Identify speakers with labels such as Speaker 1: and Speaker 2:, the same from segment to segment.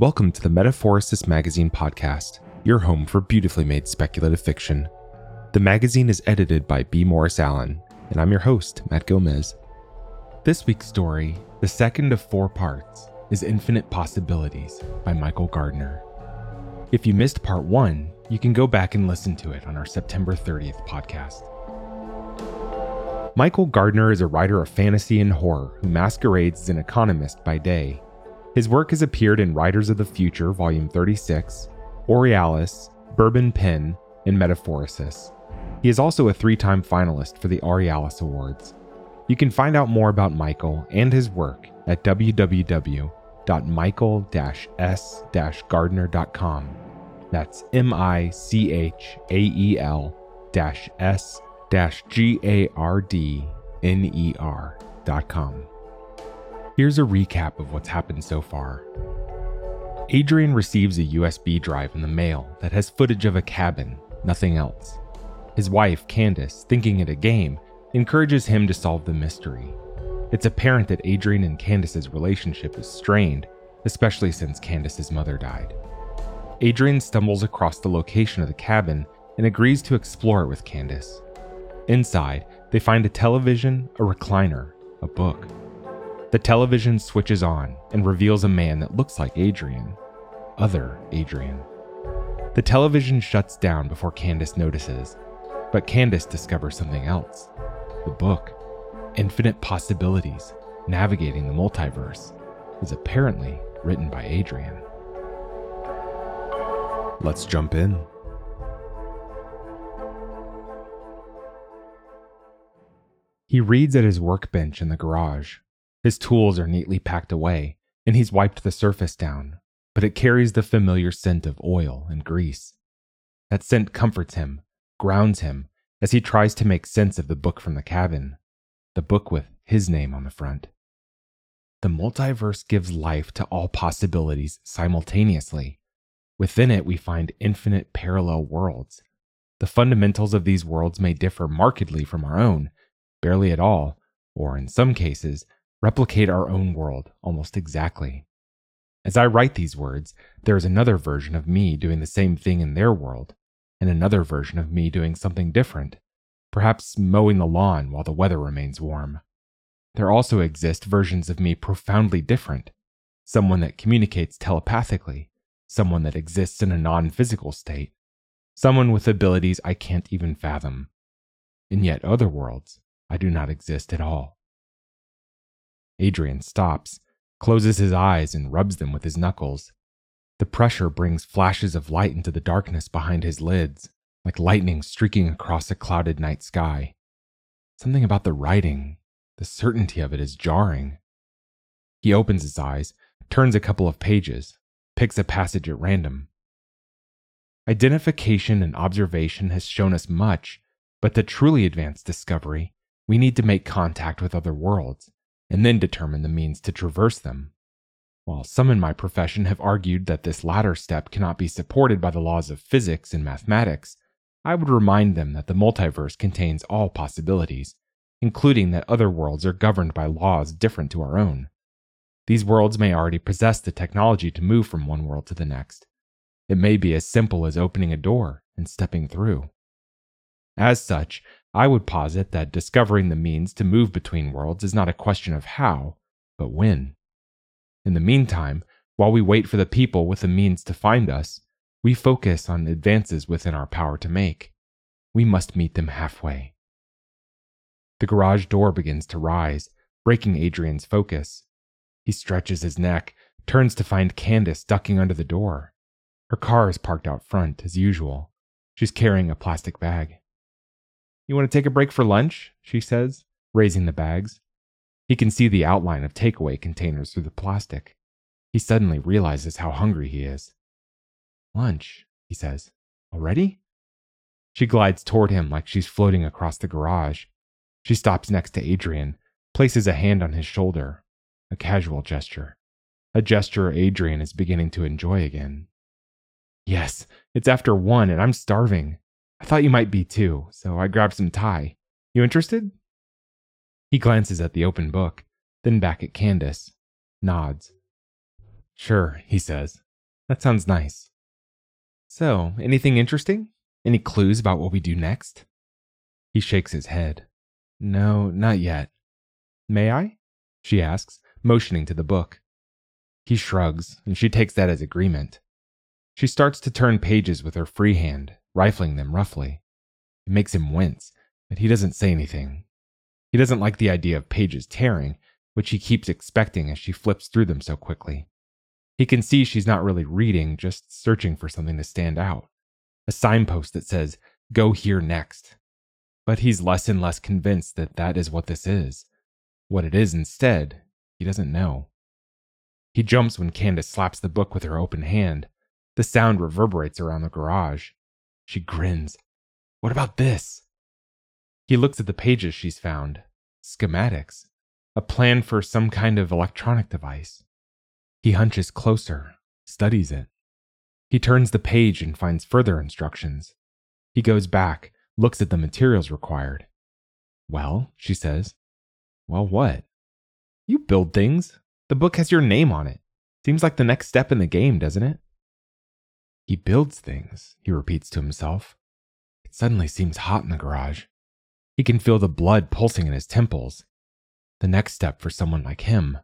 Speaker 1: Welcome to the Metaphorosis Magazine podcast, your home for beautifully made speculative fiction. The magazine is edited by B. Morris Allen, and I'm your host, Matt Gomez. This week's story, the second of four parts, is Infinite Possibilities by Michael Gardner. If you missed part one, you can go back and listen to it on our September 30th podcast. Michael Gardner is a writer of fantasy and horror who masquerades as an economist by day his work has appeared in Writers of the Future, Volume 36, Aurealis, Bourbon Pen, and Metaphorosis. He is also a three time finalist for the Aurealis Awards. You can find out more about Michael and his work at www.michael s gardner.com. That's M I C H A E L S G A R D N E R.com. Here's a recap of what's happened so far. Adrian receives a USB drive in the mail that has footage of a cabin, nothing else. His wife, Candace, thinking it a game, encourages him to solve the mystery. It's apparent that Adrian and Candace's relationship is strained, especially since Candace's mother died. Adrian stumbles across the location of the cabin and agrees to explore it with Candace. Inside, they find a television, a recliner, a book. The television switches on and reveals a man that looks like Adrian. Other Adrian. The television shuts down before Candace notices, but Candace discovers something else. The book, Infinite Possibilities Navigating the Multiverse, is apparently written by Adrian. Let's jump in. He reads at his workbench in the garage, his tools are neatly packed away, and he's wiped the surface down, but it carries the familiar scent of oil and grease. That scent comforts him, grounds him, as he tries to make sense of the book from the cabin, the book with his name on the front. The multiverse gives life to all possibilities simultaneously. Within it, we find infinite parallel worlds. The fundamentals of these worlds may differ markedly from our own, barely at all, or in some cases, replicate our own world almost exactly. As I write these words, there is another version of me doing the same thing in their world, and another version of me doing something different, perhaps mowing the lawn while the weather remains warm. There also exist versions of me profoundly different someone that communicates telepathically, someone that exists in a non physical state, someone with abilities I can't even fathom. In yet other worlds, I do not exist at all. Adrian stops, closes his eyes, and rubs them with his knuckles. The pressure brings flashes of light into the darkness behind his lids, like lightning streaking across a clouded night sky. Something about the writing, the certainty of it is jarring. He opens his eyes, turns a couple of pages, picks a passage at random. Identification and observation has shown us much, but to truly advance discovery, we need to make contact with other worlds, and then determine the means to traverse them. While some in my profession have argued that this latter step cannot be supported by the laws of physics and mathematics, I would remind them that the multiverse contains all possibilities, including that other worlds are governed by laws different to our own. These worlds may already possess the technology to move from one world to the next. It may be as simple as opening a door and stepping through. As such, I would posit that discovering the means to move between worlds is not a question of how, but when. In the meantime, while we wait for the people with the means to find us, we focus on advances within our power to make. We must meet them halfway. The garage door begins to rise, breaking Adrian's focus. He stretches his neck, turns to find Candace ducking under the door. Her car is parked out front, as usual. She's carrying a plastic bag. You want to take a break for lunch? she says, raising the bags. He can see the outline of takeaway containers through the plastic. He suddenly realizes how hungry he is. Lunch, he says. Already? She glides toward him like she's floating across the garage. She stops next to Adrian, places a hand on his shoulder, a casual gesture, a gesture Adrian is beginning to enjoy again. Yes, it's after one and I'm starving. I thought you might be too, so I grabbed some Thai. You interested? He glances at the open book, then back at Candace, nods. Sure, he says, That sounds nice. So, anything interesting? Any clues about what we do next? He shakes his head. No, not yet. May I? She asks, motioning to the book. He shrugs, and she takes that as agreement. She starts to turn pages with her free hand, rifling them roughly. It makes him wince, but he doesn't say anything. He doesn't like the idea of pages tearing, which he keeps expecting as she flips through them so quickly. He can see she's not really reading, just searching for something to stand out. A signpost that says, Go here next. But he's less and less convinced that that is what this is. What it is instead, he doesn't know. He jumps when Candace slaps the book with her open hand. The sound reverberates around the garage. She grins. What about this? He looks at the pages she's found. Schematics. A plan for some kind of electronic device. He hunches closer, studies it. He turns the page and finds further instructions. He goes back, looks at the materials required. Well, she says. Well, what? You build things. The book has your name on it. Seems like the next step in the game, doesn't it? He builds things, he repeats to himself. It suddenly seems hot in the garage. He can feel the blood pulsing in his temples. The next step for someone like him.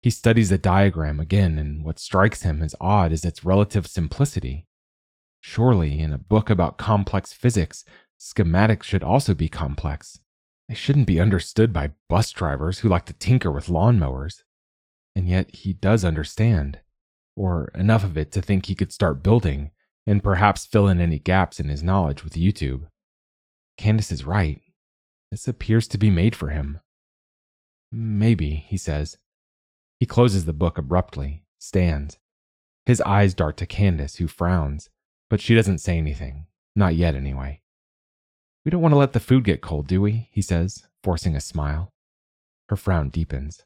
Speaker 1: He studies the diagram again, and what strikes him as odd is its relative simplicity. Surely, in a book about complex physics, schematics should also be complex. They shouldn't be understood by bus drivers who like to tinker with lawnmowers. And yet he does understand, or enough of it to think he could start building and perhaps fill in any gaps in his knowledge with YouTube. Candace is right. This appears to be made for him. Maybe, he says. He closes the book abruptly, stands. His eyes dart to Candace, who frowns, but she doesn't say anything. Not yet, anyway. We don't want to let the food get cold, do we? he says, forcing a smile. Her frown deepens.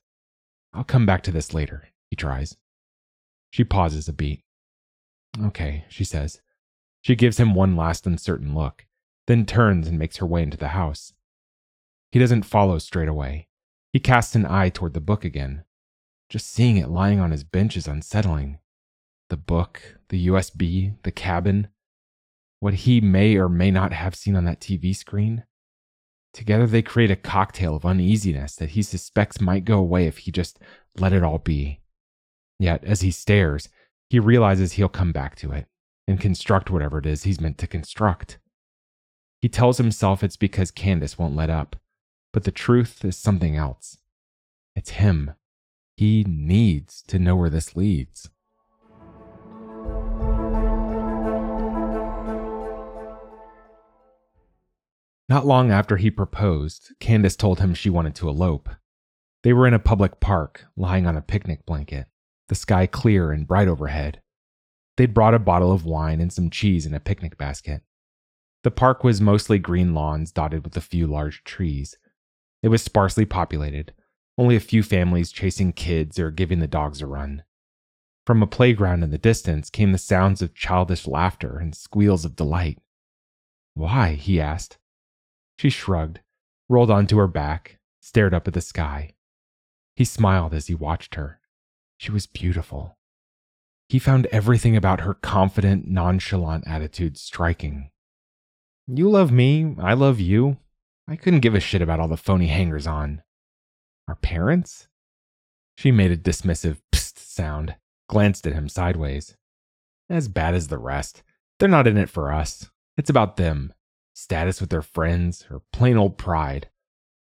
Speaker 1: I'll come back to this later, he tries. She pauses a beat. Okay, she says. She gives him one last uncertain look, then turns and makes her way into the house. He doesn't follow straight away. He casts an eye toward the book again. Just seeing it lying on his bench is unsettling. The book, the USB, the cabin, what he may or may not have seen on that TV screen. Together they create a cocktail of uneasiness that he suspects might go away if he just let it all be. Yet, as he stares, he realizes he'll come back to it and construct whatever it is he's meant to construct. He tells himself it's because Candace won't let up, but the truth is something else. It's him. He needs to know where this leads. Not long after he proposed, Candace told him she wanted to elope. They were in a public park, lying on a picnic blanket, the sky clear and bright overhead. They'd brought a bottle of wine and some cheese in a picnic basket. The park was mostly green lawns dotted with a few large trees. It was sparsely populated, only a few families chasing kids or giving the dogs a run. From a playground in the distance came the sounds of childish laughter and squeals of delight. Why? he asked. She shrugged, rolled onto her back, stared up at the sky. He smiled as he watched her. She was beautiful. He found everything about her confident, nonchalant attitude striking. You love me, I love you. I couldn't give a shit about all the phony hangers on. Our parents? She made a dismissive psst sound, glanced at him sideways. As bad as the rest. They're not in it for us. It's about them status with their friends, or plain old pride.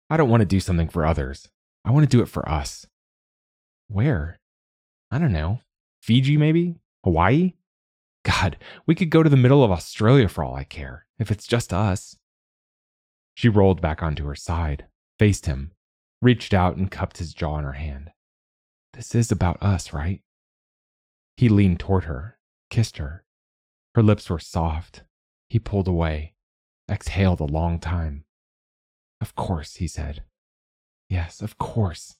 Speaker 1: I don't want to do something for others. I want to do it for us. Where? I don't know. Fiji, maybe? Hawaii? God, we could go to the middle of Australia for all I care, if it's just us. She rolled back onto her side, faced him, reached out and cupped his jaw in her hand. This is about us, right? He leaned toward her, kissed her. Her lips were soft. He pulled away, exhaled a long time. Of course, he said. Yes, of course.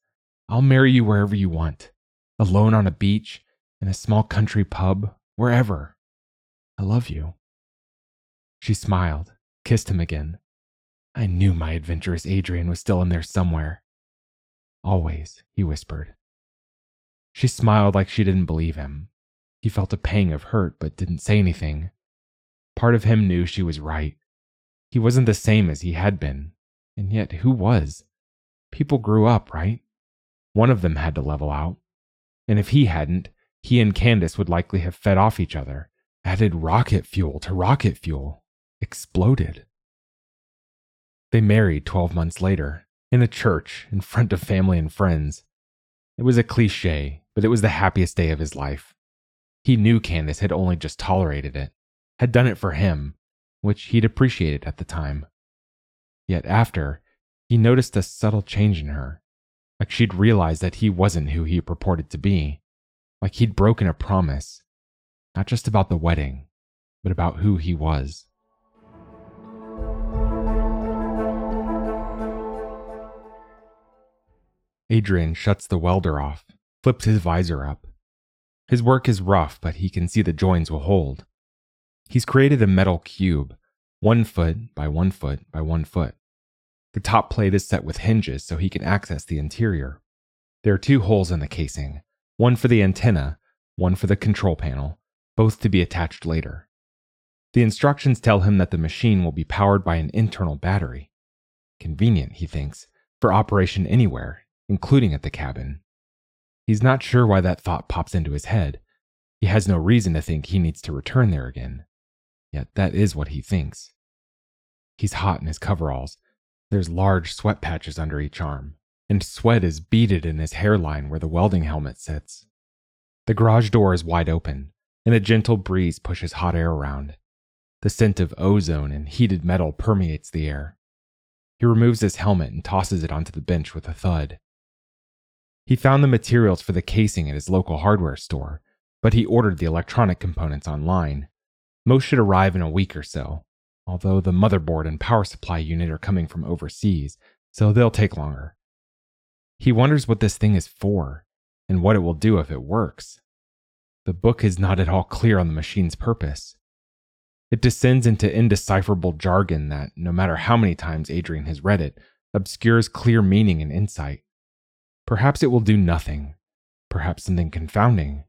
Speaker 1: I'll marry you wherever you want. Alone on a beach, in a small country pub, wherever. I love you. She smiled, kissed him again. I knew my adventurous Adrian was still in there somewhere. Always, he whispered. She smiled like she didn't believe him. He felt a pang of hurt but didn't say anything. Part of him knew she was right. He wasn't the same as he had been, and yet who was? People grew up, right? One of them had to level out. And if he hadn't, he and Candace would likely have fed off each other, added rocket fuel to rocket fuel, exploded. They married 12 months later, in a church, in front of family and friends. It was a cliche, but it was the happiest day of his life. He knew Candace had only just tolerated it, had done it for him, which he'd appreciated at the time. Yet after, he noticed a subtle change in her, like she'd realized that he wasn't who he purported to be, like he'd broken a promise, not just about the wedding, but about who he was. Adrian shuts the welder off, flips his visor up. His work is rough, but he can see the joins will hold. He's created a metal cube, one foot by one foot by one foot. The top plate is set with hinges so he can access the interior. There are two holes in the casing one for the antenna, one for the control panel, both to be attached later. The instructions tell him that the machine will be powered by an internal battery. Convenient, he thinks, for operation anywhere, including at the cabin. He's not sure why that thought pops into his head. He has no reason to think he needs to return there again. Yet that is what he thinks. He's hot in his coveralls. There's large sweat patches under each arm, and sweat is beaded in his hairline where the welding helmet sits. The garage door is wide open, and a gentle breeze pushes hot air around. The scent of ozone and heated metal permeates the air. He removes his helmet and tosses it onto the bench with a thud. He found the materials for the casing at his local hardware store, but he ordered the electronic components online. Most should arrive in a week or so, although the motherboard and power supply unit are coming from overseas, so they'll take longer. He wonders what this thing is for, and what it will do if it works. The book is not at all clear on the machine's purpose. It descends into indecipherable jargon that, no matter how many times Adrian has read it, obscures clear meaning and insight. Perhaps it will do nothing, perhaps something confounding,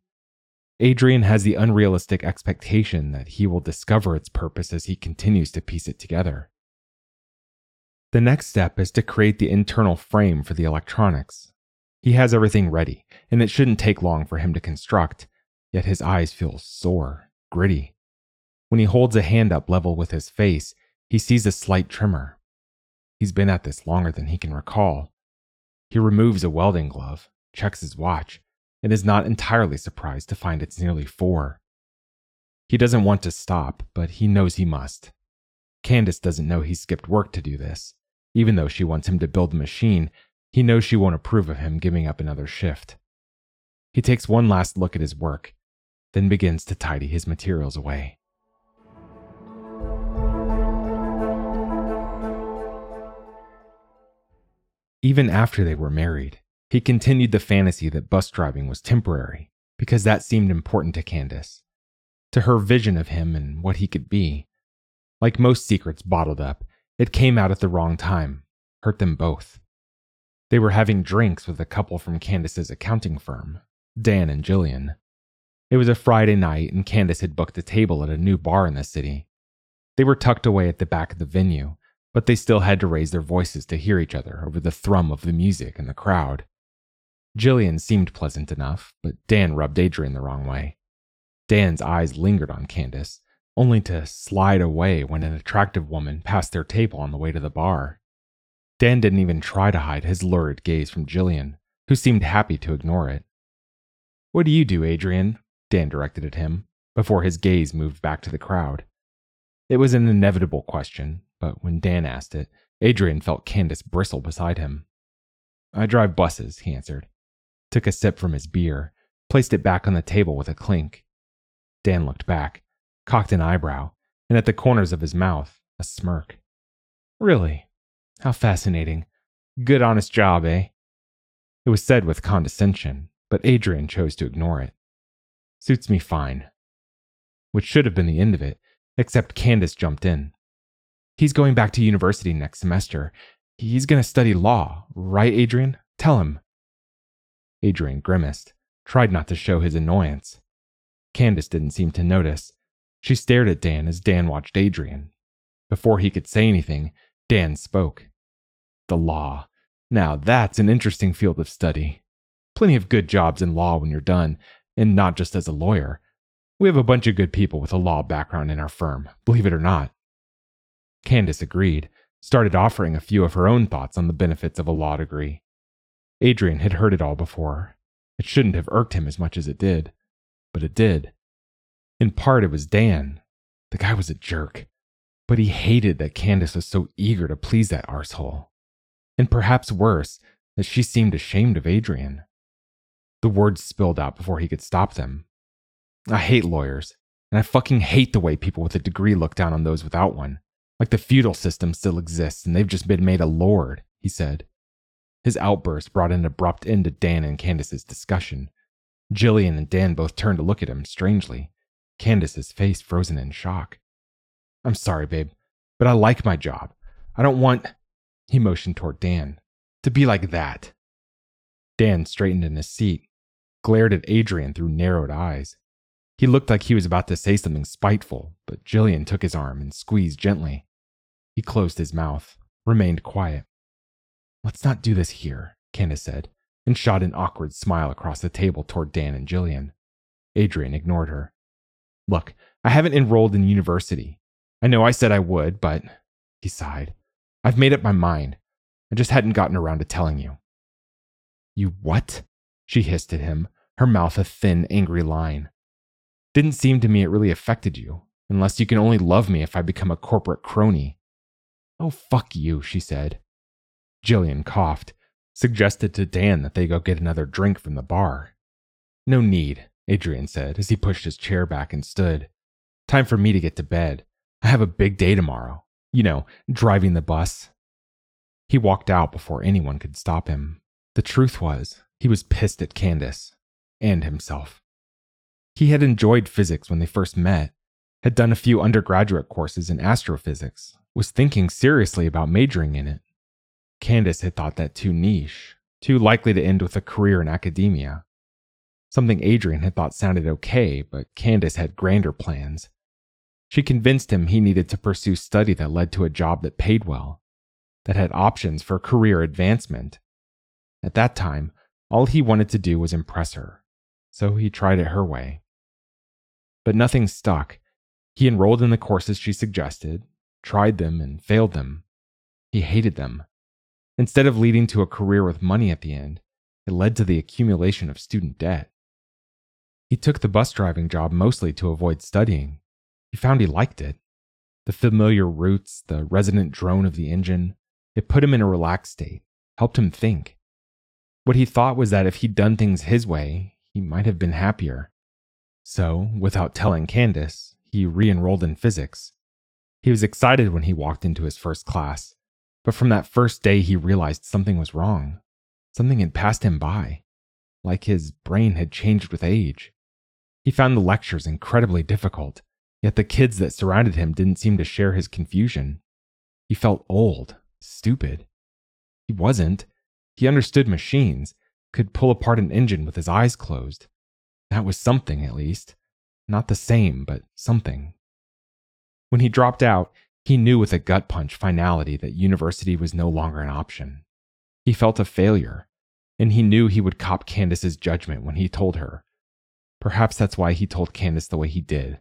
Speaker 1: Adrian has the unrealistic expectation that he will discover its purpose as he continues to piece it together. The next step is to create the internal frame for the electronics. He has everything ready, and it shouldn't take long for him to construct, yet his eyes feel sore, gritty. When he holds a hand up level with his face, he sees a slight tremor. He's been at this longer than he can recall. He removes a welding glove, checks his watch, and is not entirely surprised to find it's nearly four. He doesn't want to stop, but he knows he must. Candace doesn't know he skipped work to do this. Even though she wants him to build the machine, he knows she won't approve of him giving up another shift. He takes one last look at his work, then begins to tidy his materials away. Even after they were married, he continued the fantasy that bus driving was temporary, because that seemed important to Candace, to her vision of him and what he could be. Like most secrets bottled up, it came out at the wrong time, hurt them both. They were having drinks with a couple from Candace's accounting firm, Dan and Jillian. It was a Friday night, and Candace had booked a table at a new bar in the city. They were tucked away at the back of the venue, but they still had to raise their voices to hear each other over the thrum of the music and the crowd. Jillian seemed pleasant enough, but Dan rubbed Adrian the wrong way. Dan's eyes lingered on Candace, only to slide away when an attractive woman passed their table on the way to the bar. Dan didn't even try to hide his lurid gaze from Jillian, who seemed happy to ignore it. What do you do, Adrian? Dan directed at him, before his gaze moved back to the crowd. It was an inevitable question, but when Dan asked it, Adrian felt Candace bristle beside him. I drive buses, he answered took a sip from his beer, placed it back on the table with a clink. Dan looked back, cocked an eyebrow, and at the corners of his mouth, a smirk. Really? How fascinating. Good honest job, eh? It was said with condescension, but Adrian chose to ignore it. Suits me fine. Which should have been the end of it, except Candace jumped in. He's going back to university next semester. He's going to study law, right, Adrian? Tell him. Adrian grimaced, tried not to show his annoyance. Candace didn't seem to notice. She stared at Dan as Dan watched Adrian. Before he could say anything, Dan spoke. The law. Now that's an interesting field of study. Plenty of good jobs in law when you're done, and not just as a lawyer. We have a bunch of good people with a law background in our firm, believe it or not. Candace agreed, started offering a few of her own thoughts on the benefits of a law degree. Adrian had heard it all before. It shouldn't have irked him as much as it did, but it did. In part, it was Dan. The guy was a jerk, but he hated that Candace was so eager to please that arsehole. And perhaps worse, that she seemed ashamed of Adrian. The words spilled out before he could stop them. I hate lawyers, and I fucking hate the way people with a degree look down on those without one. Like the feudal system still exists and they've just been made a lord, he said. His outburst brought an abrupt end to Dan and Candace's discussion. Jillian and Dan both turned to look at him strangely, Candace's face frozen in shock. I'm sorry, babe, but I like my job. I don't want, he motioned toward Dan, to be like that. Dan straightened in his seat, glared at Adrian through narrowed eyes. He looked like he was about to say something spiteful, but Jillian took his arm and squeezed gently. He closed his mouth, remained quiet. Let's not do this here, Candace said, and shot an awkward smile across the table toward Dan and Jillian. Adrian ignored her. Look, I haven't enrolled in university. I know I said I would, but, he sighed, I've made up my mind. I just hadn't gotten around to telling you. You what? She hissed at him, her mouth a thin, angry line. Didn't seem to me it really affected you, unless you can only love me if I become a corporate crony. Oh, fuck you, she said. Jillian coughed, suggested to Dan that they go get another drink from the bar. No need, Adrian said as he pushed his chair back and stood. Time for me to get to bed. I have a big day tomorrow. You know, driving the bus. He walked out before anyone could stop him. The truth was, he was pissed at Candace and himself. He had enjoyed physics when they first met, had done a few undergraduate courses in astrophysics, was thinking seriously about majoring in it. Candace had thought that too niche, too likely to end with a career in academia. Something Adrian had thought sounded okay, but Candace had grander plans. She convinced him he needed to pursue study that led to a job that paid well, that had options for career advancement. At that time, all he wanted to do was impress her, so he tried it her way. But nothing stuck. He enrolled in the courses she suggested, tried them, and failed them. He hated them. Instead of leading to a career with money at the end, it led to the accumulation of student debt. He took the bus driving job mostly to avoid studying. He found he liked it. The familiar routes, the resonant drone of the engine, it put him in a relaxed state, helped him think. What he thought was that if he'd done things his way, he might have been happier. So, without telling Candace, he re enrolled in physics. He was excited when he walked into his first class. But from that first day, he realized something was wrong. Something had passed him by, like his brain had changed with age. He found the lectures incredibly difficult, yet the kids that surrounded him didn't seem to share his confusion. He felt old, stupid. He wasn't. He understood machines, could pull apart an engine with his eyes closed. That was something, at least. Not the same, but something. When he dropped out, he knew with a gut punch finality that university was no longer an option. He felt a failure, and he knew he would cop Candace's judgment when he told her. Perhaps that's why he told Candace the way he did.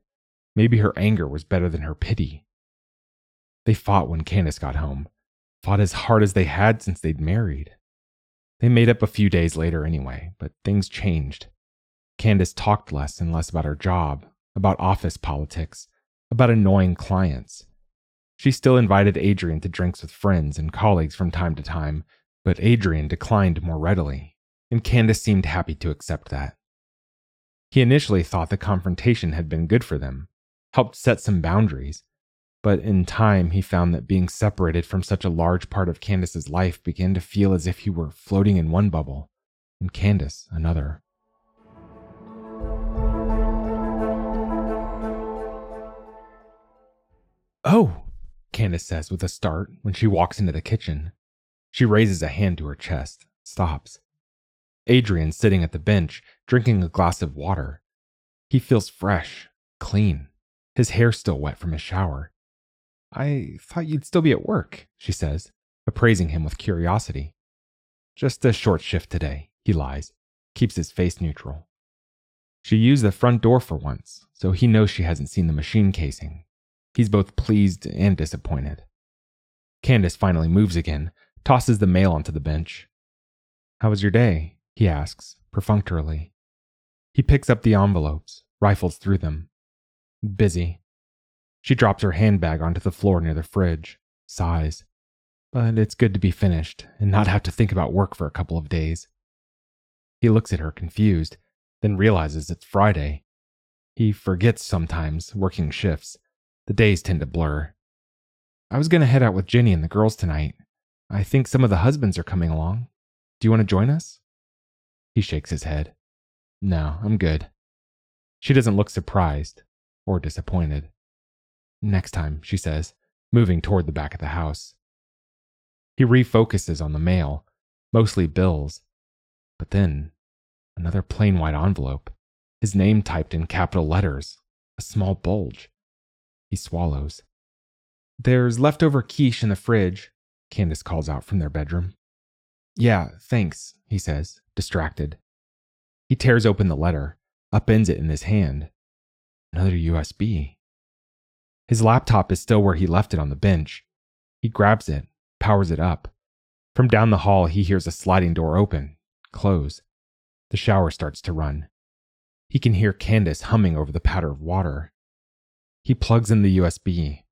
Speaker 1: Maybe her anger was better than her pity. They fought when Candace got home, fought as hard as they had since they'd married. They made up a few days later anyway, but things changed. Candace talked less and less about her job, about office politics, about annoying clients. She still invited Adrian to drinks with friends and colleagues from time to time, but Adrian declined more readily, and Candace seemed happy to accept that. He initially thought the confrontation had been good for them, helped set some boundaries, but in time he found that being separated from such a large part of Candace's life began to feel as if he were floating in one bubble, and Candace another. Oh, Candace says with a start when she walks into the kitchen. She raises a hand to her chest, stops. Adrian's sitting at the bench, drinking a glass of water. He feels fresh, clean, his hair still wet from his shower. I thought you'd still be at work, she says, appraising him with curiosity. Just a short shift today, he lies, keeps his face neutral. She used the front door for once, so he knows she hasn't seen the machine casing. He's both pleased and disappointed. Candace finally moves again, tosses the mail onto the bench. How was your day? he asks, perfunctorily. He picks up the envelopes, rifles through them. Busy. She drops her handbag onto the floor near the fridge, sighs. But it's good to be finished and not have to think about work for a couple of days. He looks at her confused, then realizes it's Friday. He forgets sometimes, working shifts. The days tend to blur. I was going to head out with Jenny and the girls tonight. I think some of the husbands are coming along. Do you want to join us? He shakes his head. No, I'm good. She doesn't look surprised or disappointed. Next time, she says, moving toward the back of the house. He refocuses on the mail, mostly bills. But then, another plain white envelope, his name typed in capital letters, a small bulge. He swallows. There's leftover quiche in the fridge, Candace calls out from their bedroom. Yeah, thanks, he says, distracted. He tears open the letter, upends it in his hand. Another USB. His laptop is still where he left it on the bench. He grabs it, powers it up. From down the hall, he hears a sliding door open, close. The shower starts to run. He can hear Candace humming over the patter of water. He plugs in the USB.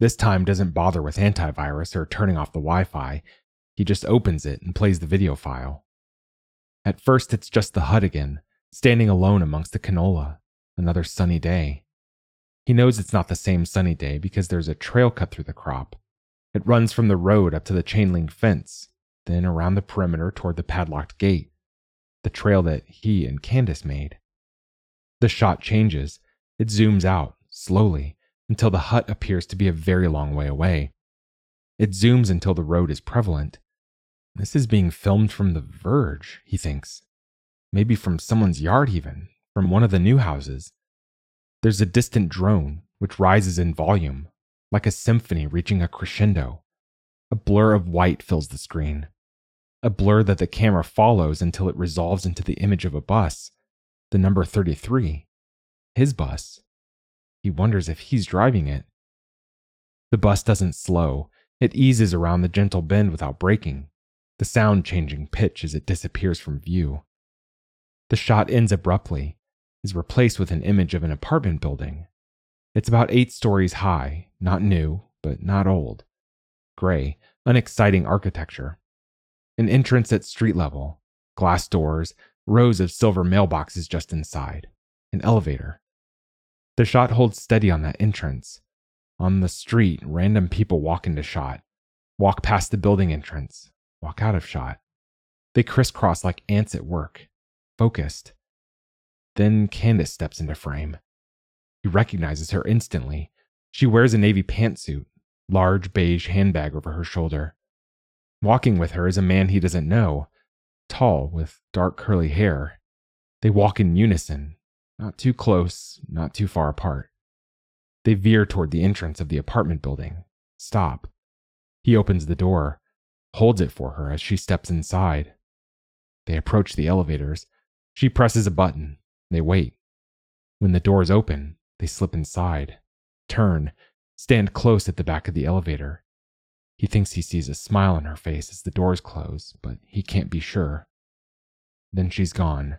Speaker 1: This time doesn't bother with antivirus or turning off the Wi Fi. He just opens it and plays the video file. At first, it's just the hut again, standing alone amongst the canola. Another sunny day. He knows it's not the same sunny day because there's a trail cut through the crop. It runs from the road up to the chain link fence, then around the perimeter toward the padlocked gate, the trail that he and Candace made. The shot changes. It zooms out, slowly, until the hut appears to be a very long way away. It zooms until the road is prevalent. This is being filmed from the verge, he thinks. Maybe from someone's yard, even, from one of the new houses. There's a distant drone, which rises in volume, like a symphony reaching a crescendo. A blur of white fills the screen, a blur that the camera follows until it resolves into the image of a bus, the number 33, his bus. He wonders if he's driving it. The bus doesn't slow, it eases around the gentle bend without braking, the sound changing pitch as it disappears from view. The shot ends abruptly, is replaced with an image of an apartment building. It's about eight stories high, not new, but not old. Gray, unexciting architecture. An entrance at street level, glass doors, rows of silver mailboxes just inside, an elevator. The shot holds steady on that entrance. On the street, random people walk into shot, walk past the building entrance, walk out of shot. They crisscross like ants at work, focused, then Candace steps into frame. He recognizes her instantly. She wears a navy pantsuit, large beige handbag over her shoulder. Walking with her is a man he doesn't know, tall, with dark curly hair. They walk in unison, not too close, not too far apart. They veer toward the entrance of the apartment building, stop. He opens the door, holds it for her as she steps inside. They approach the elevators. She presses a button. They wait. When the doors open, they slip inside, turn, stand close at the back of the elevator. He thinks he sees a smile on her face as the doors close, but he can't be sure. Then she's gone.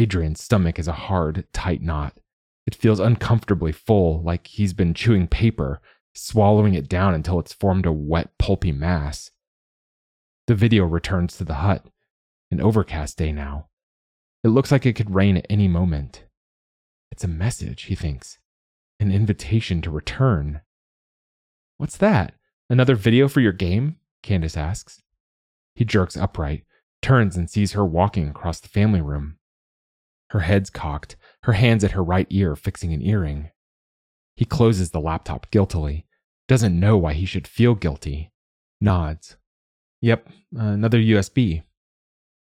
Speaker 1: Adrian's stomach is a hard, tight knot. It feels uncomfortably full, like he's been chewing paper, swallowing it down until it's formed a wet, pulpy mass. The video returns to the hut. An overcast day now. It looks like it could rain at any moment. It's a message, he thinks. An invitation to return. What's that? Another video for your game? Candace asks. He jerks upright, turns and sees her walking across the family room. Her head's cocked, her hands at her right ear fixing an earring. He closes the laptop guiltily, doesn't know why he should feel guilty. Nods. Yep, another USB.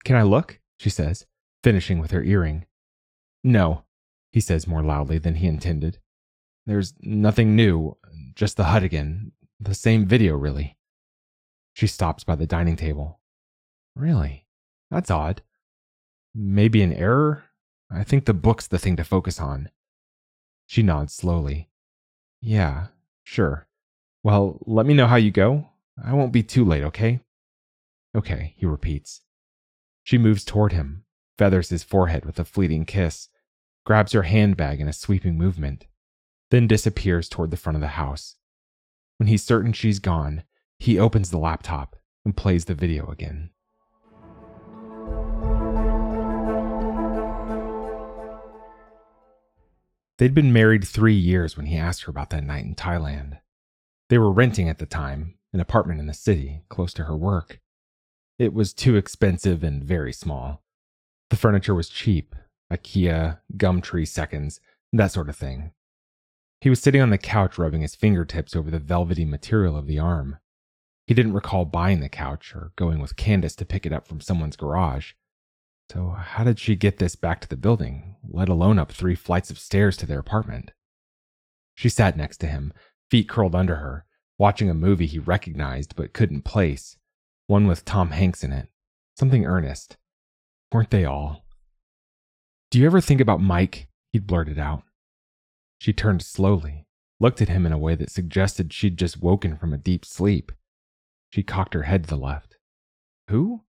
Speaker 1: Can I look? She says, finishing with her earring. No, he says more loudly than he intended. There's nothing new, just the hut again. The same video, really. She stops by the dining table. Really? That's odd. Maybe an error? I think the book's the thing to focus on. She nods slowly. Yeah, sure. Well, let me know how you go. I won't be too late, okay? Okay, he repeats. She moves toward him, feathers his forehead with a fleeting kiss, grabs her handbag in a sweeping movement, then disappears toward the front of the house. When he's certain she's gone, he opens the laptop and plays the video again. They'd been married three years when he asked her about that night in Thailand. They were renting at the time, an apartment in the city, close to her work. It was too expensive and very small. The furniture was cheap IKEA, Gumtree seconds, that sort of thing. He was sitting on the couch rubbing his fingertips over the velvety material of the arm. He didn't recall buying the couch or going with Candace to pick it up from someone's garage. So, how did she get this back to the building, let alone up three flights of stairs to their apartment? She sat next to him, feet curled under her, watching a movie he recognized but couldn't place, one with Tom Hanks in it. Something earnest. Weren't they all? Do you ever think about Mike? He'd blurted out. She turned slowly, looked at him in a way that suggested she'd just woken from a deep sleep. She cocked her head to the left. Who?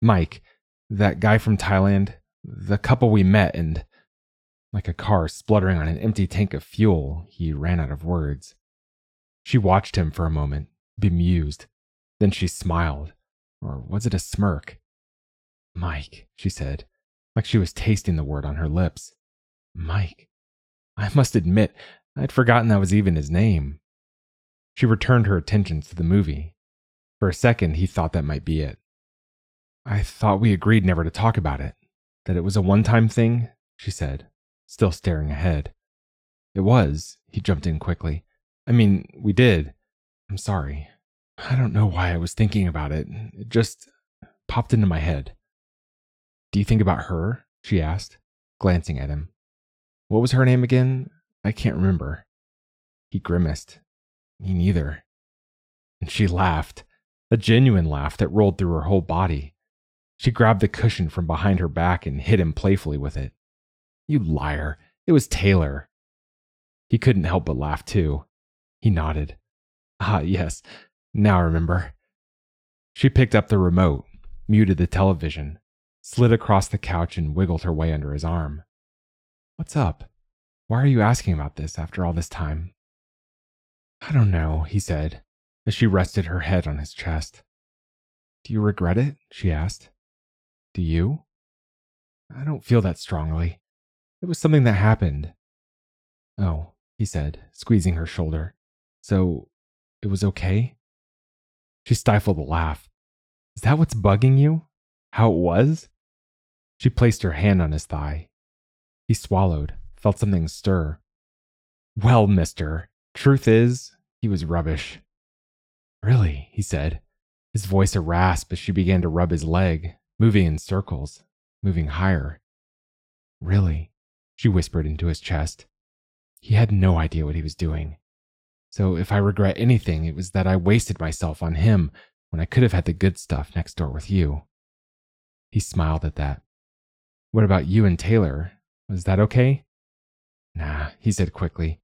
Speaker 1: Mike, that guy from Thailand, the couple we met, and like a car spluttering on an empty tank of fuel, he ran out of words. She watched him for a moment, bemused. Then she smiled. Or was it a smirk? Mike, she said, like she was tasting the word on her lips. Mike. I must admit, I'd forgotten that was even his name. She returned her attention to the movie. For a second, he thought that might be it. I thought we agreed never to talk about it, that it was a one time thing, she said, still staring ahead. It was, he jumped in quickly. I mean, we did. I'm sorry. I don't know why I was thinking about it. It just popped into my head. Do you think about her? she asked, glancing at him. What was her name again? I can't remember. He grimaced. Me neither. And she laughed, a genuine laugh that rolled through her whole body. She grabbed the cushion from behind her back and hit him playfully with it. You liar. It was Taylor. He couldn't help but laugh, too. He nodded. Ah, yes. Now I remember. She picked up the remote, muted the television, slid across the couch, and wiggled her way under his arm. What's up? Why are you asking about this after all this time? I don't know, he said, as she rested her head on his chest. Do you regret it? she asked. Do you? I don't feel that strongly. It was something that happened. Oh, he said, squeezing her shoulder. So, it was okay? She stifled a laugh. Is that what's bugging you? How it was? She placed her hand on his thigh. He swallowed, felt something stir. Well, mister, truth is, he was rubbish. Really, he said, his voice a rasp as she began to rub his leg, moving in circles, moving higher. Really, she whispered into his chest. He had no idea what he was doing. So if I regret anything, it was that I wasted myself on him when I could have had the good stuff next door with you. He smiled at that. What about you and Taylor? Was that okay? Nah, he said quickly.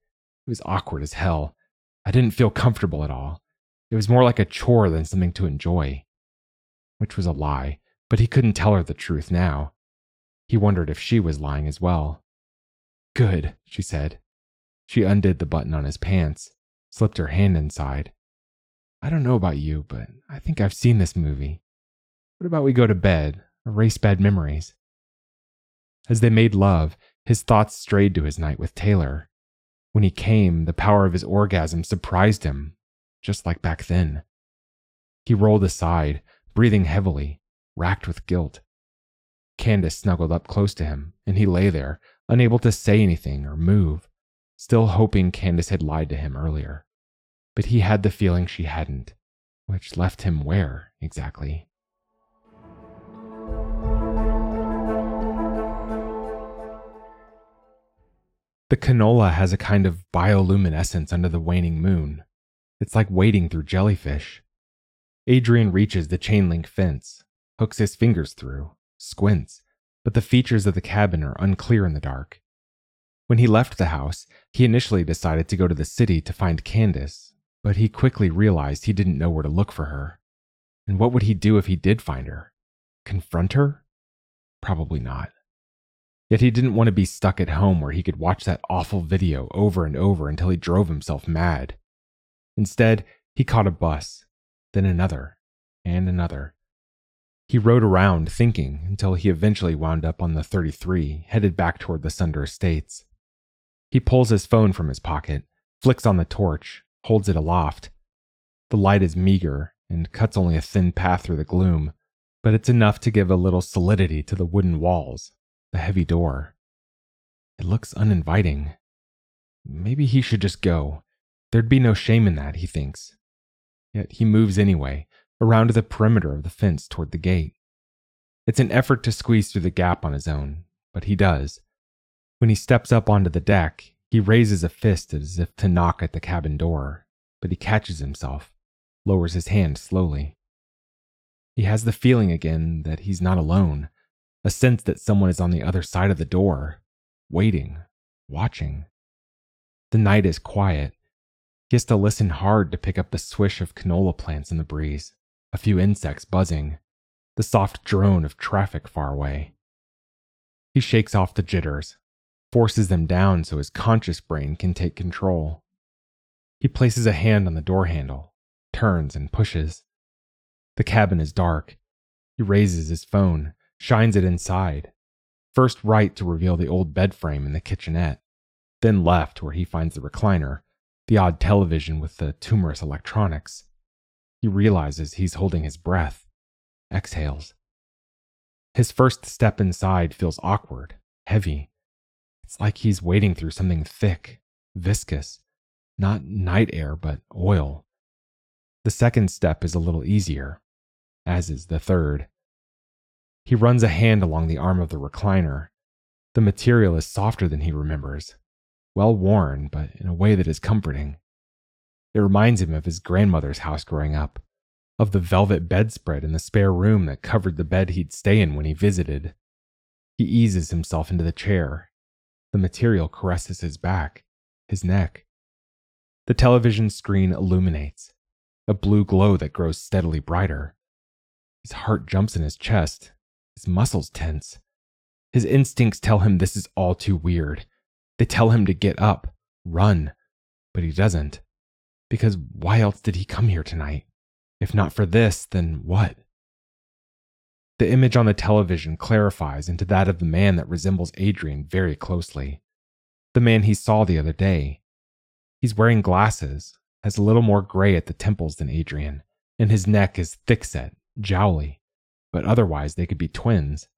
Speaker 1: It was awkward as hell. I didn't feel comfortable at all. It was more like a chore than something to enjoy. Which was a lie, but he couldn't tell her the truth now. He wondered if she was lying as well. Good, she said. She undid the button on his pants, slipped her hand inside. I don't know about you, but I think I've seen this movie. What about we go to bed, erase bad memories? As they made love, his thoughts strayed to his night with Taylor. When he came, the power of his orgasm surprised him, just like back then. He rolled aside, breathing heavily, racked with guilt. Candace snuggled up close to him, and he lay there, unable to say anything or move, still hoping Candace had lied to him earlier. But he had the feeling she hadn't, which left him where, exactly? The canola has a kind of bioluminescence under the waning moon. It's like wading through jellyfish. Adrian reaches the chain link fence, hooks his fingers through, squints, but the features of the cabin are unclear in the dark. When he left the house, he initially decided to go to the city to find Candace, but he quickly realized he didn't know where to look for her. And what would he do if he did find her? Confront her? Probably not. Yet he didn't want to be stuck at home where he could watch that awful video over and over until he drove himself mad. Instead, he caught a bus, then another, and another. He rode around thinking until he eventually wound up on the 33, headed back toward the Sunder Estates. He pulls his phone from his pocket, flicks on the torch, holds it aloft. The light is meager and cuts only a thin path through the gloom, but it's enough to give a little solidity to the wooden walls, the heavy door. It looks uninviting. Maybe he should just go. There'd be no shame in that, he thinks. Yet he moves anyway, around the perimeter of the fence toward the gate. It's an effort to squeeze through the gap on his own, but he does. When he steps up onto the deck, he raises a fist as if to knock at the cabin door, but he catches himself, lowers his hand slowly. He has the feeling again that he's not alone, a sense that someone is on the other side of the door, waiting, watching. The night is quiet. He has to listen hard to pick up the swish of canola plants in the breeze, a few insects buzzing, the soft drone of traffic far away. He shakes off the jitters, forces them down so his conscious brain can take control. He places a hand on the door handle, turns and pushes. The cabin is dark. He raises his phone, shines it inside. First right to reveal the old bed frame in the kitchenette, then left where he finds the recliner, the odd television with the tumorous electronics. He realizes he's holding his breath, exhales. His first step inside feels awkward, heavy. It's like he's wading through something thick, viscous, not night air, but oil. The second step is a little easier, as is the third. He runs a hand along the arm of the recliner. The material is softer than he remembers, well worn, but in a way that is comforting. It reminds him of his grandmother's house growing up, of the velvet bedspread in the spare room that covered the bed he'd stay in when he visited. He eases himself into the chair. The material caresses his back, his neck. The television screen illuminates, a blue glow that grows steadily brighter. His heart jumps in his chest, his muscles tense. His instincts tell him this is all too weird. They tell him to get up, run, but he doesn't. Because why else did he come here tonight? If not for this, then what? The image on the television clarifies into that of the man that resembles Adrian very closely. The man he saw the other day. He's wearing glasses, has a little more gray at the temples than Adrian, and his neck is thickset, jowly, but otherwise they could be twins.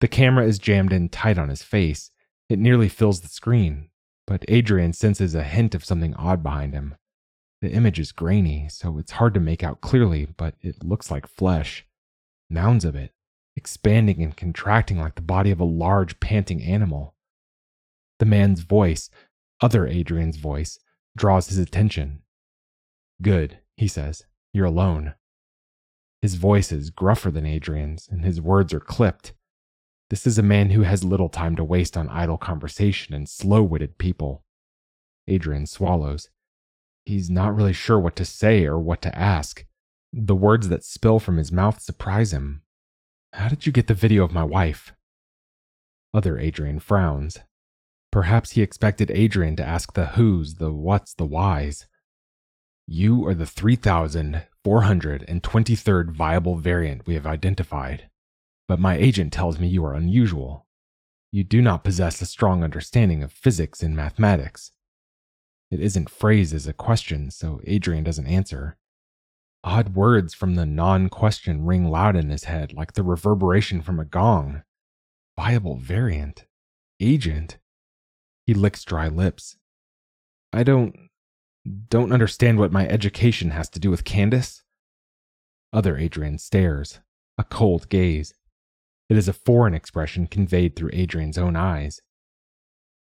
Speaker 1: The camera is jammed in tight on his face. It nearly fills the screen, but Adrian senses a hint of something odd behind him. The image is grainy, so it's hard to make out clearly, but it looks like flesh. Mounds of it, expanding and contracting like the body of a large, panting animal. The man's voice, other Adrian's voice, draws his attention. Good, he says. You're alone. His voice is gruffer than Adrian's, and his words are clipped. This is a man who has little time to waste on idle conversation and slow witted people. Adrian swallows. He's not really sure what to say or what to ask. The words that spill from his mouth surprise him. How did you get the video of my wife? Other Adrian frowns. Perhaps he expected Adrian to ask the who's, the what's, the why's. You are the 3,423rd viable variant we have identified, but my agent tells me you are unusual. You do not possess a strong understanding of physics and mathematics. It isn't phrased as a question, so Adrian doesn't answer. Odd words from the non question ring loud in his head like the reverberation from a gong. Viable variant. Agent. He licks dry lips. I don't. don't understand what my education has to do with Candace. Other Adrian stares, a cold gaze. It is a foreign expression conveyed through Adrian's own eyes.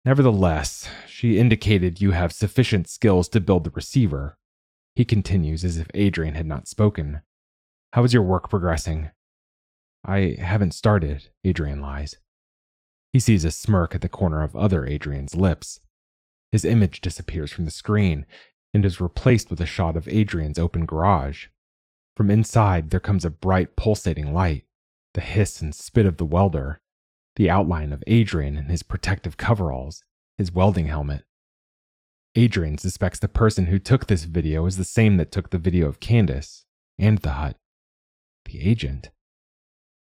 Speaker 1: Nevertheless, she indicated you have sufficient skills to build the receiver. He continues as if Adrian had not spoken. How is your work progressing? I haven't started, Adrian lies. He sees a smirk at the corner of other Adrian's lips. His image disappears from the screen and is replaced with a shot of Adrian's open garage. From inside, there comes a bright, pulsating light, the hiss and spit of the welder, the outline of Adrian in his protective coveralls, his welding helmet. Adrian suspects the person who took this video is the same that took the video of Candace and the hut. The agent.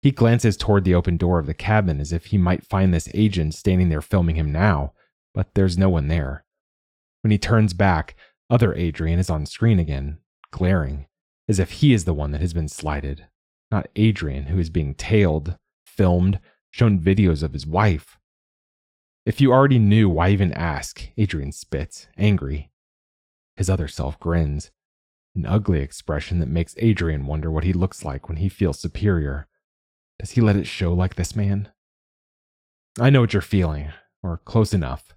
Speaker 1: He glances toward the open door of the cabin as if he might find this agent standing there filming him now, but there's no one there. When he turns back, other Adrian is on screen again, glaring, as if he is the one that has been slighted, not Adrian who is being tailed, filmed, shown videos of his wife. If you already knew, why even ask? Adrian spits, angry. His other self grins, an ugly expression that makes Adrian wonder what he looks like when he feels superior. Does he let it show like this man? I know what you're feeling, or close enough.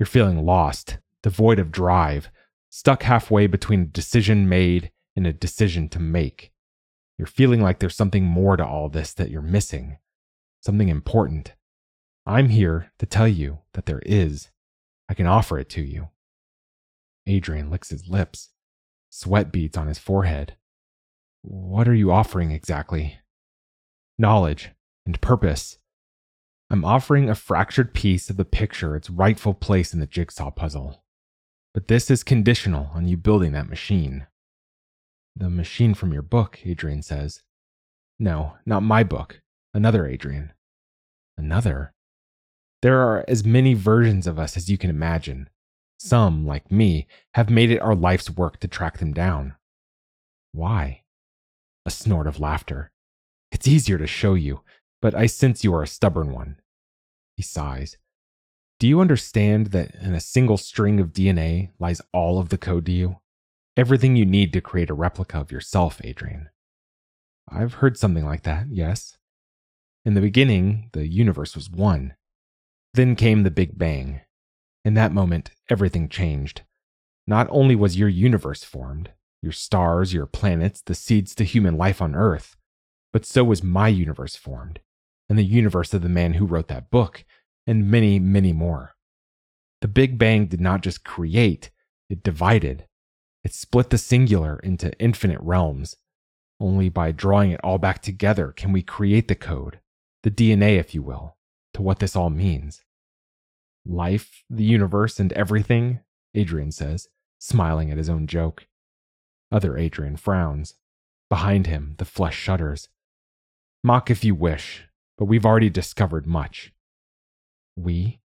Speaker 1: You're feeling lost, devoid of drive, stuck halfway between a decision made and a decision to make. You're feeling like there's something more to all this that you're missing something important. I'm here to tell you that there is. I can offer it to you. Adrian licks his lips. Sweat beads on his forehead. What are you offering exactly? Knowledge and purpose. I'm offering a fractured piece of the picture its rightful place in the jigsaw puzzle. But this is conditional on you building that machine. The machine from your book, Adrian says. No, not my book. Another Adrian another. There are as many versions of us as you can imagine. Some, like me, have made it our life's work to track them down. Why? A snort of laughter. It's easier to show you, but I sense you are a stubborn one. He sighs. Do you understand that in a single string of DNA lies all of the code to you? Everything you need to create a replica of yourself, Adrian. I've heard something like that, yes. In the beginning, the universe was one. Then came the Big Bang. In that moment, everything changed. Not only was your universe formed, your stars, your planets, the seeds to human life on Earth, but so was my universe formed, and the universe of the man who wrote that book, and many, many more. The Big Bang did not just create, it divided. It split the singular into infinite realms. Only by drawing it all back together can we create the code, the DNA, if you will, to what this all means. Life, the universe, and everything, Adrian says, smiling at his own joke. Other Adrian frowns. Behind him, the flesh shudders. Mock if you wish, but we've already discovered much. We?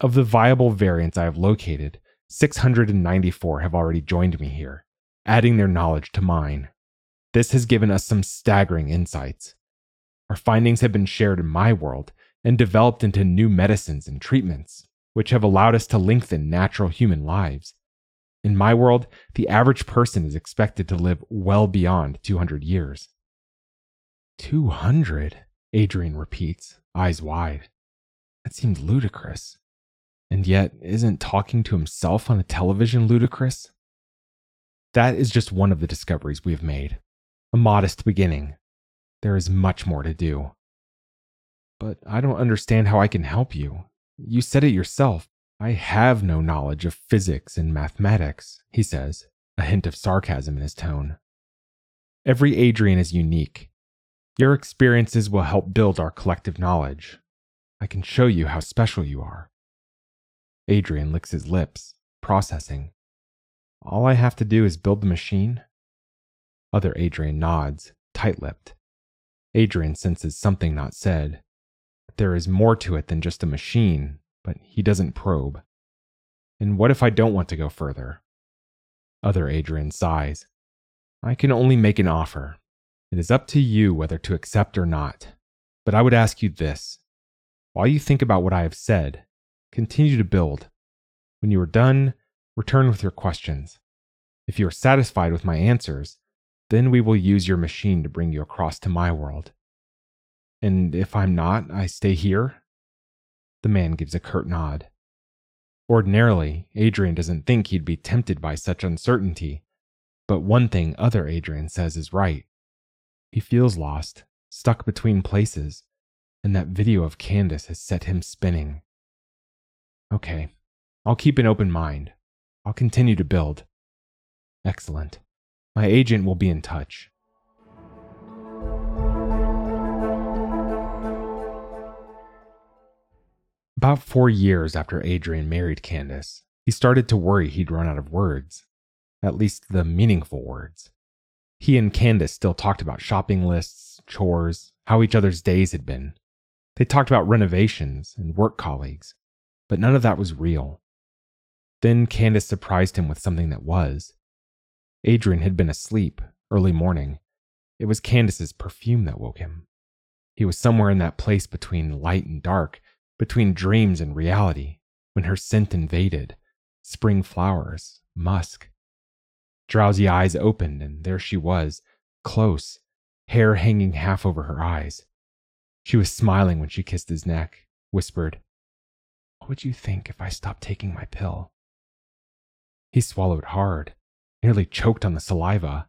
Speaker 1: Of the viable variants I have located, 694 have already joined me here, adding their knowledge to mine. This has given us some staggering insights. Our findings have been shared in my world and developed into new medicines and treatments, which have allowed us to lengthen natural human lives. In my world, the average person is expected to live well beyond 200 years. 200? Adrian repeats, eyes wide. That seems ludicrous. And yet, isn't talking to himself on a television ludicrous? That is just one of the discoveries we have made. A modest beginning, there is much more to do. But I don't understand how I can help you. You said it yourself. I have no knowledge of physics and mathematics, he says, a hint of sarcasm in his tone. Every Adrian is unique. Your experiences will help build our collective knowledge. I can show you how special you are. Adrian licks his lips, processing. All I have to do is build the machine? Other Adrian nods, tight lipped. Adrian senses something not said. There is more to it than just a machine, but he doesn't probe. And what if I don't want to go further? Other Adrian sighs. I can only make an offer. It is up to you whether to accept or not. But I would ask you this. While you think about what I have said, continue to build. When you are done, return with your questions. If you are satisfied with my answers, then we will use your machine to bring you across to my world. And if I'm not, I stay here? The man gives a curt nod. Ordinarily, Adrian doesn't think he'd be tempted by such uncertainty, but one thing other Adrian says is right. He feels lost, stuck between places, and that video of Candace has set him spinning. Okay, I'll keep an open mind. I'll continue to build. Excellent. My agent will be in touch. About four years after Adrian married Candace, he started to worry he'd run out of words, at least the meaningful words. He and Candace still talked about shopping lists, chores, how each other's days had been. They talked about renovations and work colleagues, but none of that was real. Then Candace surprised him with something that was. Adrian had been asleep early morning. It was Candace's perfume that woke him. He was somewhere in that place between light and dark between dreams and reality when her scent invaded spring flowers, musk. Drowsy eyes opened, and there she was, close, hair hanging half over her eyes. She was smiling when she kissed his neck, whispered, What would you think if I stopped taking my pill? He swallowed hard, nearly choked on the saliva.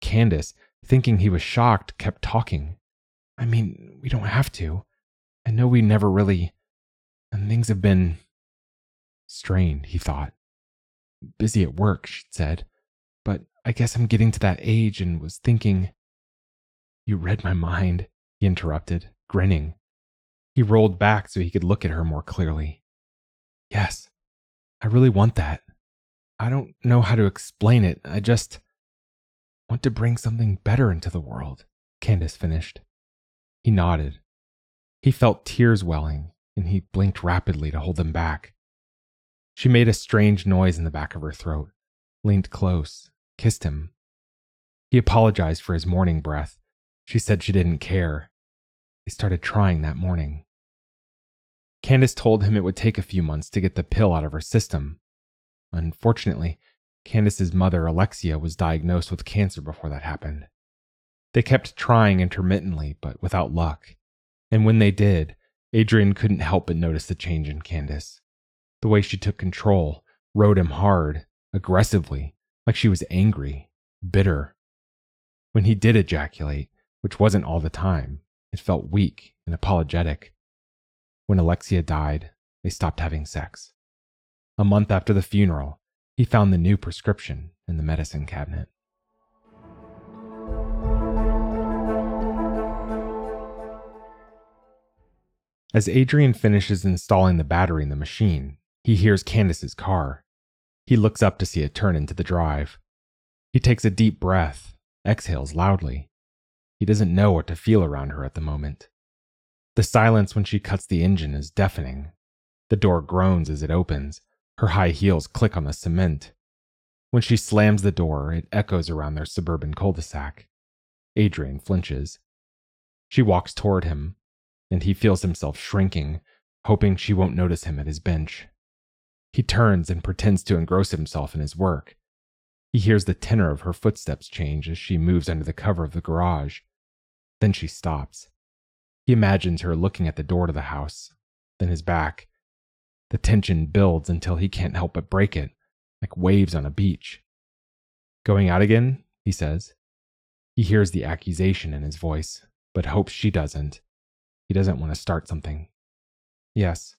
Speaker 1: Candace, thinking he was shocked, kept talking. I mean, we don't have to. I know we never really. And things have been. strained, he thought. Busy at work, she'd said. But I guess I'm getting to that age and was thinking. You read my mind, he interrupted, grinning. He rolled back so he could look at her more clearly. Yes, I really want that. I don't know how to explain it. I just want to bring something better into the world, Candace finished. He nodded, he felt tears welling, and he blinked rapidly to hold them back. She made a strange noise in the back of her throat, leaned close, kissed him. He apologized for his morning breath. She said she didn't care. They started trying that morning. Candace told him it would take a few months to get the pill out of her system. Unfortunately, Candace's mother, Alexia, was diagnosed with cancer before that happened. They kept trying intermittently, but without luck. And when they did, Adrian couldn't help but notice the change in Candace. The way she took control, rode him hard, aggressively, like she was angry, bitter. When he did ejaculate, which wasn't all the time, it felt weak and apologetic. When Alexia died, they stopped having sex. A month after the funeral, he found the new prescription in the medicine cabinet. As Adrian finishes installing the battery in the machine, he hears Candace's car. He looks up to see it turn into the drive. He takes a deep breath, exhales loudly. He doesn't know what to feel around her at the moment. The silence when she cuts the engine is deafening. The door groans as it opens. Her high heels click on the cement. When she slams the door, it echoes around their suburban cul de sac. Adrian flinches. She walks toward him, and he feels himself shrinking, hoping she won't notice him at his bench. He turns and pretends to engross himself in his work. He hears the tenor of her footsteps change as she moves under the cover of the garage. Then she stops. He imagines her looking at the door to the house, then his back. The tension builds until he can't help but break it, like waves on a beach. Going out again? he says. He hears the accusation in his voice, but hopes she doesn't. He doesn't want to start something. Yes.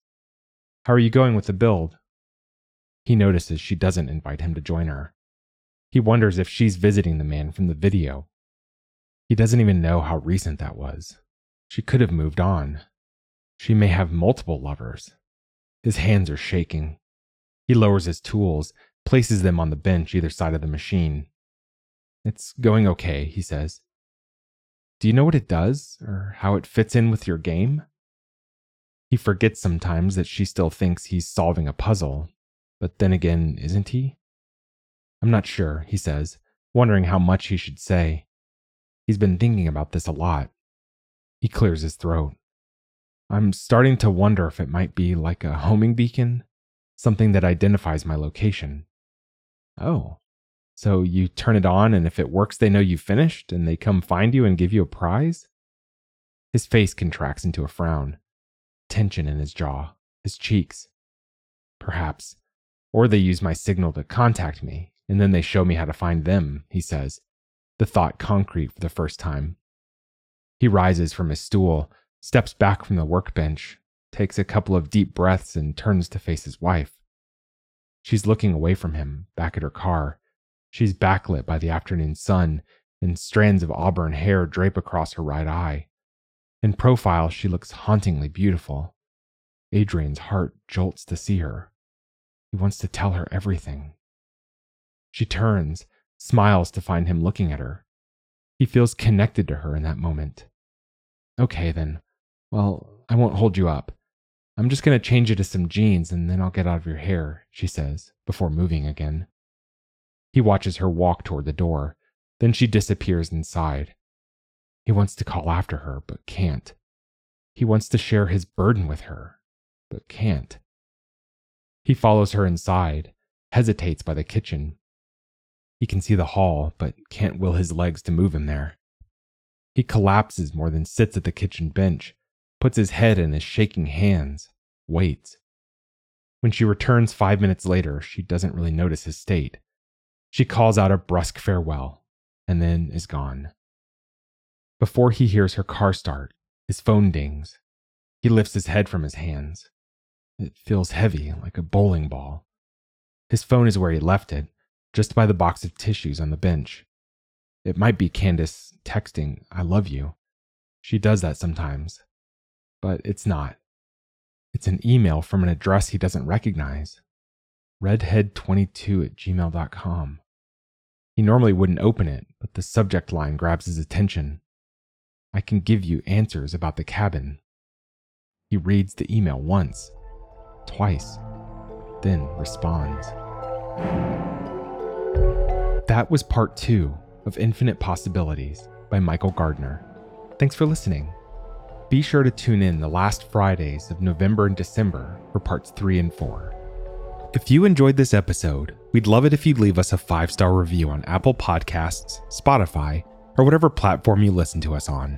Speaker 1: How are you going with the build? He notices she doesn't invite him to join her. He wonders if she's visiting the man from the video. He doesn't even know how recent that was. She could have moved on. She may have multiple lovers. His hands are shaking. He lowers his tools, places them on the bench either side of the machine. It's going okay, he says. Do you know what it does or how it fits in with your game? He forgets sometimes that she still thinks he's solving a puzzle, but then again, isn't he? I'm not sure, he says, wondering how much he should say. He's been thinking about this a lot. He clears his throat. I'm starting to wonder if it might be like a homing beacon, something that identifies my location. Oh, so you turn it on, and if it works, they know you've finished and they come find you and give you a prize? His face contracts into a frown. tension in his jaw, his cheeks. Perhaps. Or they use my signal to contact me, and then they show me how to find them, he says, the thought concrete for the first time. He rises from his stool, steps back from the workbench, takes a couple of deep breaths, and turns to face his wife. She's looking away from him, back at her car. She's backlit by the afternoon sun, and strands of auburn hair drape across her right eye. In profile, she looks hauntingly beautiful. Adrian's heart jolts to see her. He wants to tell her everything. She turns, smiles to find him looking at her. He feels connected to her in that moment. Okay, then. Well, I won't hold you up. I'm just going to change you to some jeans and then I'll get out of your hair, she says, before moving again. He watches her walk toward the door. Then she disappears inside. He wants to call after her, but can't. He wants to share his burden with her, but can't. He follows her inside, hesitates by the kitchen. He can see the hall, but can't will his legs to move him there. He collapses more than sits at the kitchen bench, puts his head in his shaking hands, waits. When she returns five minutes later, she doesn't really notice his state. She calls out a brusque farewell and then is gone. Before he hears her car start, his phone dings. He lifts his head from his hands. It feels heavy, like a bowling ball. His phone is where he left it, just by the box of tissues on the bench. It might be Candace texting, I love you. She does that sometimes. But it's not. It's an email from an address he doesn't recognize redhead22 at gmail.com. He normally wouldn't open it, but the subject line grabs his attention. I can give you answers about the cabin. He reads the email once, twice, then responds. That was part two of Infinite Possibilities by Michael Gardner. Thanks for listening. Be sure to tune in the last Fridays of November and December for parts three and four. If you enjoyed this episode, we'd love it if you'd leave us a five star review on Apple Podcasts, Spotify, or whatever platform you listen to us on.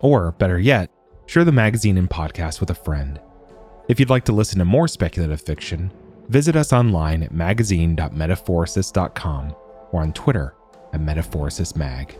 Speaker 1: Or, better yet, share the magazine and podcast with a friend. If you'd like to listen to more speculative fiction, visit us online at magazine.metaphorosis.com or on Twitter at metaphorosismag.